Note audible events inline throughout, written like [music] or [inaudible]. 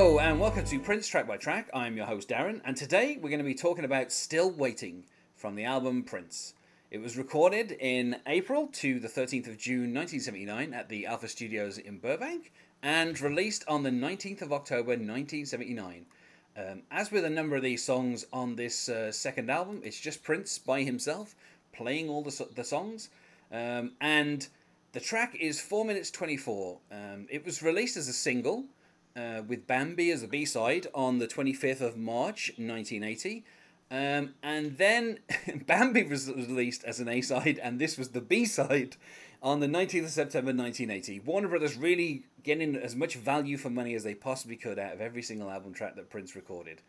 Hello and welcome to Prince Track by Track. I'm your host Darren, and today we're going to be talking about Still Waiting from the album Prince. It was recorded in April to the 13th of June 1979 at the Alpha Studios in Burbank and released on the 19th of October 1979. Um, as with a number of these songs on this uh, second album, it's just Prince by himself playing all the, the songs. Um, and the track is 4 minutes 24. Um, it was released as a single uh, with Bambi as a B side on the 25th of March 1980. Um, and then [laughs] Bambi was released as an A side, and this was the B side on the 19th of September 1980. Warner Brothers really getting as much value for money as they possibly could out of every single album track that Prince recorded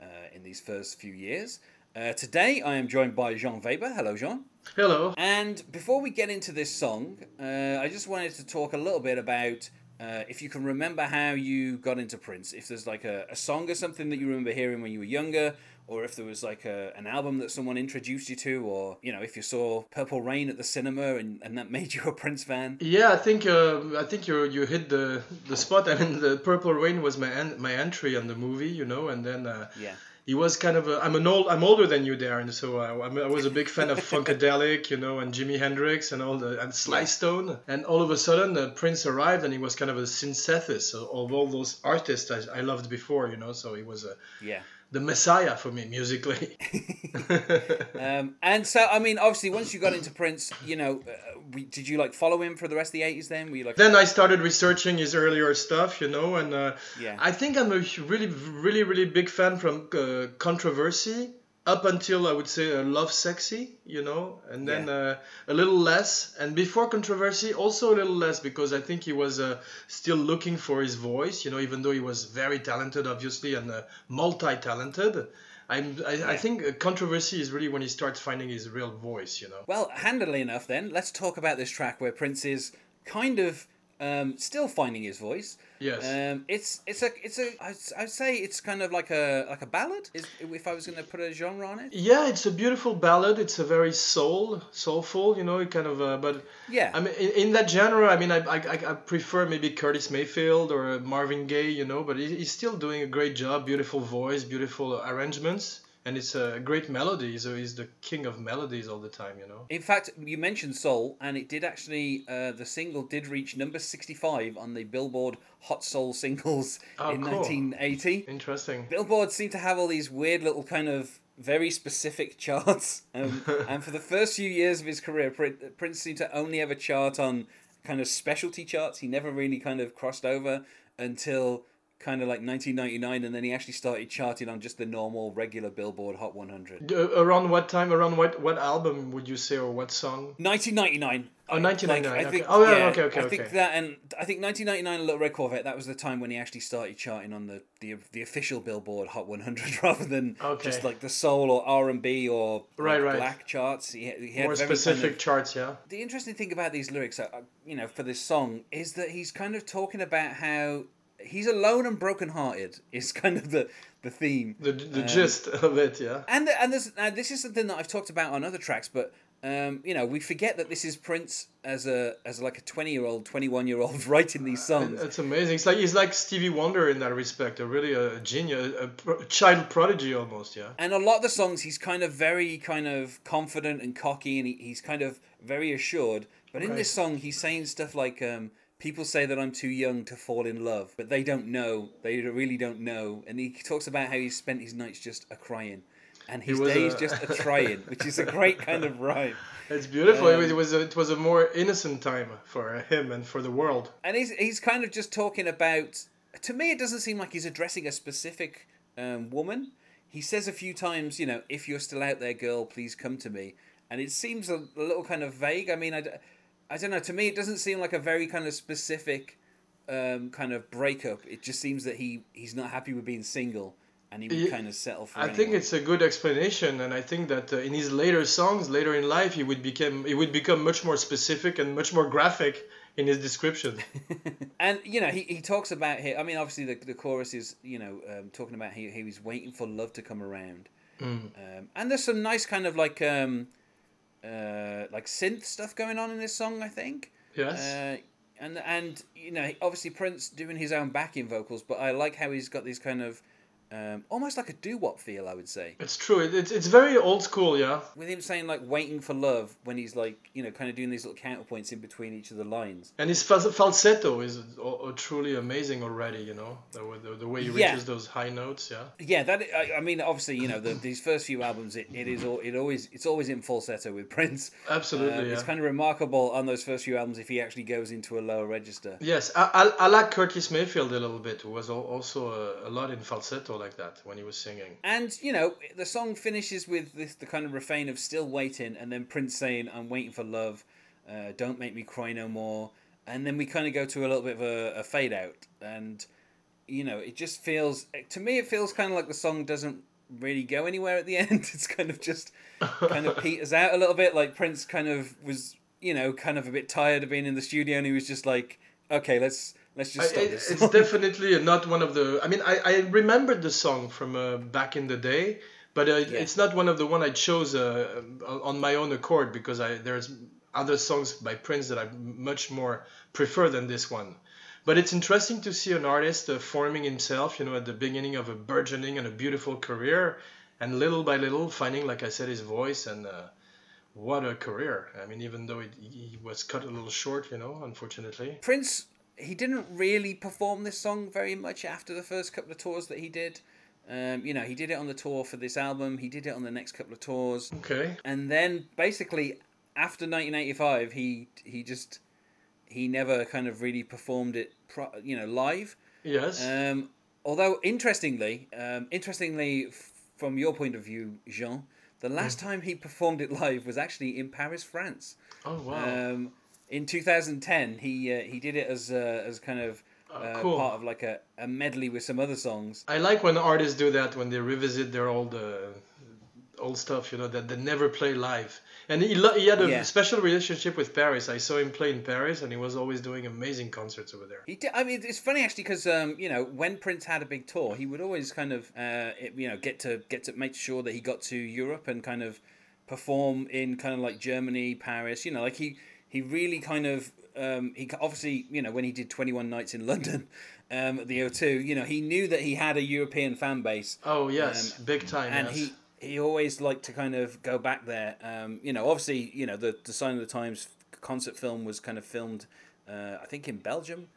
uh, in these first few years. Uh, today I am joined by Jean Weber. Hello, Jean. Hello. And before we get into this song, uh, I just wanted to talk a little bit about uh, if you can remember how you got into Prince. If there's like a, a song or something that you remember hearing when you were younger, or if there was like a, an album that someone introduced you to, or you know, if you saw Purple Rain at the cinema and, and that [laughs] made you a Prince fan. Yeah, I think uh, I think you you hit the the spot. I mean, the Purple Rain was my en- my entry on the movie, you know, and then uh, Yeah. He was kind of a, I'm an old I'm older than you, Darren, so uh, I'm, I was a big fan of [laughs] Funkadelic, you know, and Jimi Hendrix and all the and Sly Stone, and all of a sudden uh, Prince arrived and he was kind of a synthesis of of all those artists I, I loved before, you know, so he was a Yeah. The messiah for me musically. [laughs] [laughs] Um, and so, I mean, obviously, once you got into Prince, you know, uh, we, did you like follow him for the rest of the 80s then? Were you like, then I started researching his earlier stuff, you know, and uh, Yeah. I think I'm a really, really, really big fan from uh, Controversy up until I would say uh, Lovesexy, you know, and then Yeah. uh, a little less, and before Controversy also a little less because I think he was uh, still looking for his voice, you know, even though he was very talented, obviously, and uh, multi-talented. I'm, I, I think uh, Controversy is really when he starts finding his real voice, you know. Well, handily enough, then let's talk about this track where Prince is kind of um, still finding his voice. Yes. Um, it's it's a it's a I'd, I'd say it's kind of like a like a ballad. Is if I was going to put a genre on it. Yeah, it's a beautiful ballad. It's a very soul, soulful, you know, it kind of. Uh, but Yeah. I mean, in, in that genre, I mean, I, I, I I prefer maybe Curtis Mayfield or Marvin Gaye, you know, but he, he's still doing a great job. Beautiful voice, beautiful arrangements, and it's a great melody. So he's the king of melodies all the time, you know. In fact, you mentioned soul, and it did actually. Uh, the single did reach number sixty-five on the Billboard Hot Soul Singles Oh, in cool. nineteen eighty. Interesting. Billboard seemed to have all these weird little kind of very specific [laughs] charts. Um, [laughs] and for the first few years of his career, Prince seemed to only ever chart on kind of specialty charts. He never really kind of crossed over until kind of like 1999, and then he actually started charting on just the normal, regular Billboard Hot 100. Uh, around what time? Around what what album would you say, or what song? 1999. Oh, 1999, I okay. think, Oh, yeah, okay, okay, I think okay. that, and I think 1999, Little Red Corvette. That was the time when he actually started charting on the the, the official Billboard Hot 100, [laughs] rather than Okay. just like the soul or R and B or like, Right, right. black charts. He, he had More very kind specific of- charts, yeah. the interesting thing about these lyrics, uh, uh, you know, for this song, is that he's kind of talking about how he's alone and brokenhearted. Is kind of the the theme. The the Um, gist of it, yeah. And the, and this this is something that I've talked about on other tracks, but um, you know we forget that this is Prince as a as like a twenty year old, twenty one year old [laughs] writing these songs. It's amazing. It's like he's like Stevie Wonder in that respect. A really a, genius, a, a child prodigy almost. Yeah. And a lot of the songs, he's kind of very kind of confident and cocky, and he, he's kind of very assured. But in Right. this song, he's saying stuff like, um, "People say that I'm too young to fall in love, but they don't know. They really don't know." And he talks about how he spent his nights just a crying, and his days a- just a [laughs] trying, which is a great kind of rhyme. It's beautiful. Um, it was a, it was a more innocent time for him and for the world. And he's he's kind of just talking about. To me, it doesn't seem like he's addressing a specific um, woman. He says a few times, you know, if you're still out there, girl, please come to me. And it seems a, a little kind of vague. I mean, I, I don't know. To me, it doesn't seem like a very kind of specific um, kind of breakup. It just seems that he he's not happy with being single, and he would Ye- kind of settle for. I think it's a good explanation, and I think that uh, in his later songs, later in life, he would become he would become much more specific and much more graphic in his description. [laughs] And you know, he, he talks about here. I mean, obviously the, the chorus is you know um, talking about he he was waiting for love to come around, Mm. um, and there's some nice kind of like um, uh, like synth stuff going on in this song. I think. Yes. Uh, and and you know obviously Prince doing his own backing vocals, but I like how he's got these kind of um, almost like a doo wop feel, I would say. It's true. It's it's very old school, yeah. With him saying like "waiting for love" when he's like you know kind of doing these little counterpoints in between each of the lines. And his falsetto is uh, uh, truly amazing already. You know the, way- the, the way he Yeah. reaches those high notes, yeah. Yeah, that I, I mean, obviously, you know, the, these first few albums, it, it is all, it always it's always in falsetto with Prince. Absolutely, Uh, yeah. It's kind of remarkable on those first few albums if he actually goes into a lower register. Yes, I, I, I like Curtis Mayfield a little bit, who was also a, a lot in falsetto like that when he was singing. And you know, the song finishes with this the kind of refrain of "Still waiting," and then Prince saying, "I'm waiting for love, uh, don't make me cry no more." And then we kind of go to a little bit of a, a fade out, and you know, it just feels to me it feels kind of like the song doesn't really go anywhere at the [laughs] end. It's kind of just kind of [laughs] peters out a little bit. Like Prince kind of was, you know, kind of a bit tired of being in the studio, and he was just like, "Okay, let's let's just it- this." it's [laughs] definitely not one of the. I mean, I, I remembered the song from uh, back in the day, but uh, Yeah. it's not one of the one I chose uh, on my own accord because I there's other songs by Prince that I much more prefer than this one. But it's interesting to see an artist uh, forming himself, you know, at the beginning of a burgeoning and a beautiful career, and little by little finding, like I said, his voice and. Uh, what a career! I mean, even though it, he was cut a little short, you know, unfortunately. Prince, he didn't really perform this song very much after the first couple of tours that he did. Um, you know, he did it on the tour for this album. He did it on the next couple of tours, Okay. and then basically after 1985, he he just he never kind of really performed it, pro- you know, live. Yes. Um, although interestingly, um, interestingly f- from your point of view, Jean, the last Hmm. time he performed it live was actually in Paris, France. oh wow. Um, in 2010, he uh, he did it as uh, as kind of uh, cool. part of like a, a medley with some other songs. I like when artists do that when they revisit their old uh, old stuff, you know, that they never play live. And he, lo- he had a Yeah. special relationship with Paris. I saw him play in Paris, and he was always doing amazing concerts over there. He did. I mean, it's funny actually because um, you know when Prince had a big tour, he would always kind of uh, it, you know get to get to make sure that he got to Europe and kind of perform in kind of like Germany, Paris. You know, like he he really kind of um, he obviously you know when he did Twenty One Nights in London [laughs] um, at the O2, you know he knew that he had a European fan base. Oh yes, big time. and yes. he he always liked to kind of go back there. Um, you know, obviously, you know the the Sign of the Times concert film was kind of filmed, uh, I think in Belgium.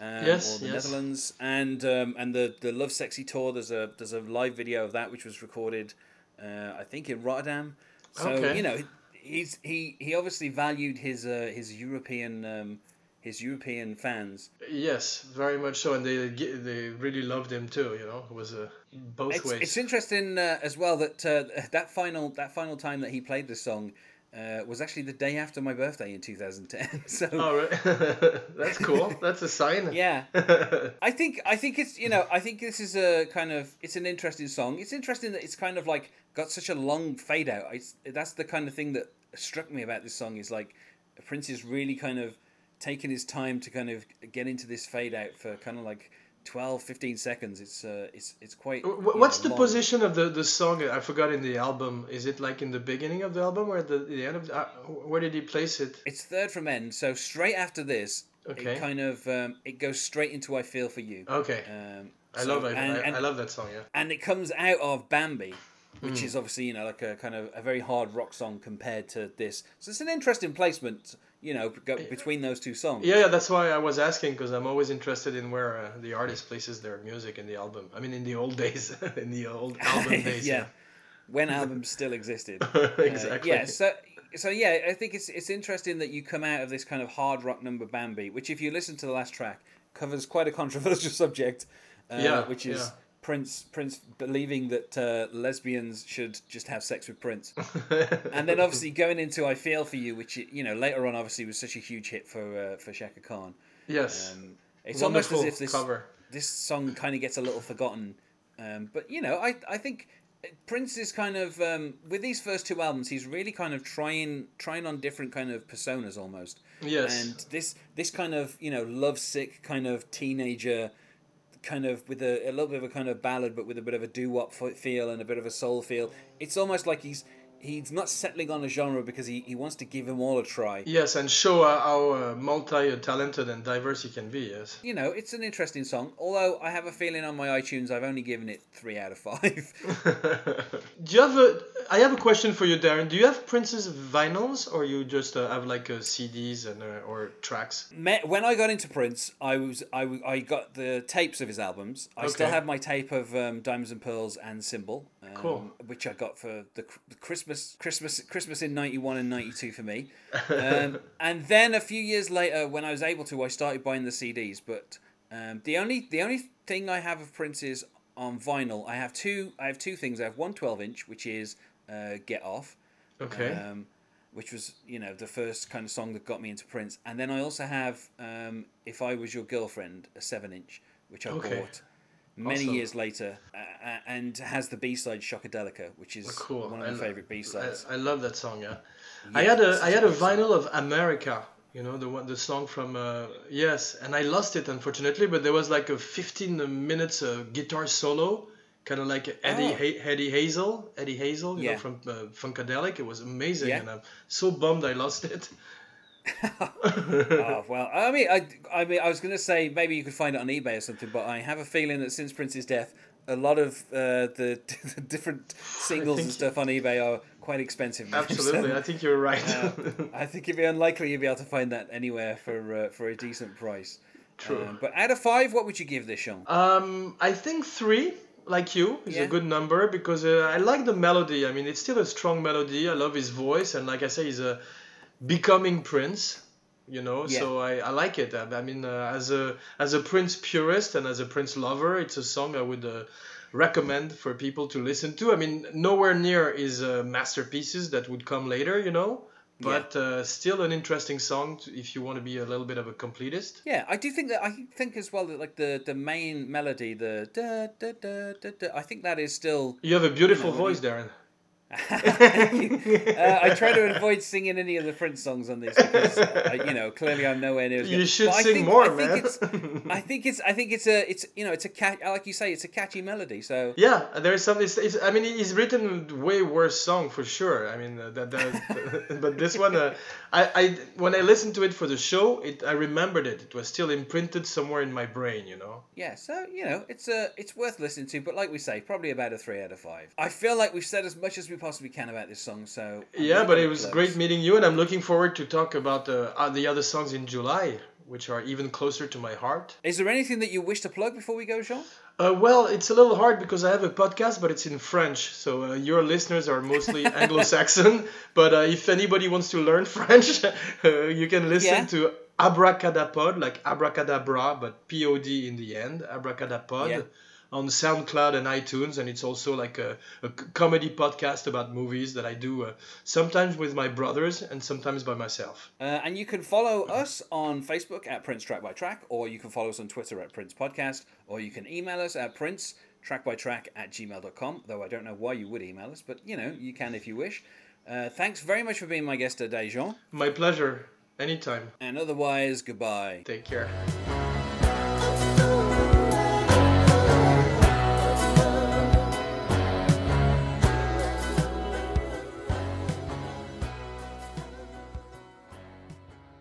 Um, Yes, or the yes. Netherlands, and um, and the the Lovesexy tour. There's a there's a live video of that which was recorded, uh, I think in Rotterdam. So Okay. you know he's he he obviously valued his uh, his European um, his European fans. yes, very much so, and they they really loved him too. You know, it was uh, both It's, ways. it's interesting uh, as well that uh, that final that final time that he played this song uh, was actually the day after my birthday in 2010. [laughs] So All right, [laughs] that's cool. That's a sign. yeah, [laughs] I think I think it's you know I think this is a kind of it's an interesting song. It's interesting that it's kind of like got such a long fade out. It's, that's the kind of thing that struck me about this song is like Prince is really kind of taking his time to kind of get into this fade out for kind of like 12 15 seconds it's uh it's it's quite What's know, the long. position of the, the song? I forgot in the album. Is it like in the beginning of the album or at the, the end of the, uh, where did he place it? It's third from end, so straight after this, Okay. it kind of um, it goes straight into "I Feel for You." Okay, Um, I love it. and, I, and, I love that song. Yeah. and it comes out of Bambi, which Hmm. is obviously you know like a kind of a very hard rock song compared to this. So it's an interesting placement, you know, between those two songs. Yeah, yeah, that's why I was asking because I'm always interested in where uh, the artist places their music in the album. I mean, in the old days, [laughs] in the old [laughs] album days. yeah. When [laughs] albums still existed. yeah. Uh, exactly. yeah, so so yeah, I think it's it's interesting that you come out of this kind of hard rock number Bambi, which if you listen to the last track covers quite a controversial subject. Uh, Yeah, which is yeah. Prince Prince believing that uh, lesbians should just have sex with Prince, [laughs] and then obviously going into "I Feel for You," which you know later on obviously was such a huge hit for uh, for Chaka Khan. yes, Um, it's almost as if this cover. this song kind of gets a little forgotten. Um, but you know, I I think Prince is kind of um, with these first two albums, he's really kind of trying trying on different kind of personas almost. Yes. And this this kind of you know lovesick kind of teenager, kind of with a, a little bit of a kind of ballad, but with a bit of a doo wop feel and a bit of a soul feel. It's almost like he's he's not settling on a genre because he, he wants to give them all a try. Yes, and show uh, how uh, multi-talented and diverse he can be. Yes. You know, it's an interesting song. Although I have a feeling on my iTunes I've only given it three out of five. [laughs] Do you have a? I have a question for you, Darren. Do you have Prince's vinyls, or you just uh, have like uh, CDs and uh, or tracks? Me- when I got into Prince, I was I, w- I got the tapes of his albums. I still have my tape of um, Diamonds and Pearls and Symbol, um, Cool. which I got for the, Christmas Christmas Christmas in ninety one and ninety two for me. Um, [laughs] and then a few years later, when I was able to, I started buying the CDs. But um, the only the only thing I have of Prince's on vinyl, I have two. I have two things. I have one 12 inch, which is uh, Get Off. Okay. Um, which was you know the first kind of song that got me into Prince, and then I also have um, "If I Was Your Girlfriend," a seven inch, which I Okay. bought many Awesome. years later, uh, uh, and has the B side "Shockadelica," which is cool. one of my favorite B sides. I, I love that song. Yeah. I had a I had a great song. vinyl of America. You know the one the song from uh, yes, and I lost it unfortunately. But there was like a 15 minutes uh, guitar solo, kind of like Eddie Oh. ha- Eddie Hazel, Eddie Hazel, you Yeah. know from uh, Funkadelic. It was amazing, Yeah. and I'm so bummed I lost it. [laughs] oh, well, I mean, I, I mean, I was going to say maybe you could find it on eBay or something, but I have a feeling that since Prince's death, a lot of uh, the, [laughs] the different singles and stuff on eBay are quite expensive. Absolutely, so- I think you're right. Uh, [laughs] I think it'd be unlikely you'd be able to find that anywhere for uh, for a decent price. True. Um, but out of five, what would you give this, Jean? Um, I think three, like you, is Yeah. a good number because uh, I like the melody. I mean, it's still a strong melody. I love his voice, and like I say, he's a becoming Prince. You know, Yeah. so I, I like it. I, I mean, uh, as a as a Prince purist and as a Prince lover, it's a song I would uh, recommend for people to listen to. I mean, nowhere near is uh, masterpieces that would come later. You know. But uh, still an interesting song to, if you want to be a little bit of a completist. Yeah, I do think that I think as well that like the the main melody, the da da da da da, I think that is still. You have a beautiful You know, voice, Darren. You. [laughs] Uh, I try to avoid singing any of the Prince songs on this because uh, you know clearly I'm nowhere near. As You good. should But sing think- more, I think man. It's, I think it's I think it's a it's you know it's a cat like you say it's a catchy melody. So Yeah, there is some. It's, it's, I mean, he's written way worse song for sure. I mean, uh, that, that [laughs] but this one, uh, I, I when I listened to it for the show, it I remembered it. It was still imprinted somewhere in my brain, you know. Yeah, so you know, it's a it's worth listening to, but like we say, probably about a three out of five. I feel like we've said as much as we possibly can about this song, so I'm yeah, but it was close. great meeting you, and I'm looking forward to talk about the uh, the other songs in July, which are even closer to my heart. Is there anything that you wish to plug before we go, Jean? Uh, well, it's a little hard because I have a podcast, but it's in French. So uh, your listeners are mostly [laughs] Anglo-Saxon. But uh, if anybody wants to learn [laughs] French, uh, you can listen Yeah. to Abracadapod, like abracadabra, but P-O-D in the end, Abracadapod. Yeah. On SoundCloud and iTunes, and it's also like a comedy podcast about movies that I do uh, sometimes with my brothers and sometimes by myself. Uh, and you can follow us on Facebook at Prince Track by Track, or you can follow us on Twitter at Prince Podcast, or you can email us at Prince Track by Track at gmail.com, though I don't know why you would email us, but you know, you can if you wish. Uh, thanks very much for being my guest today, Jean. My pleasure. Anytime. And otherwise, goodbye. Take care.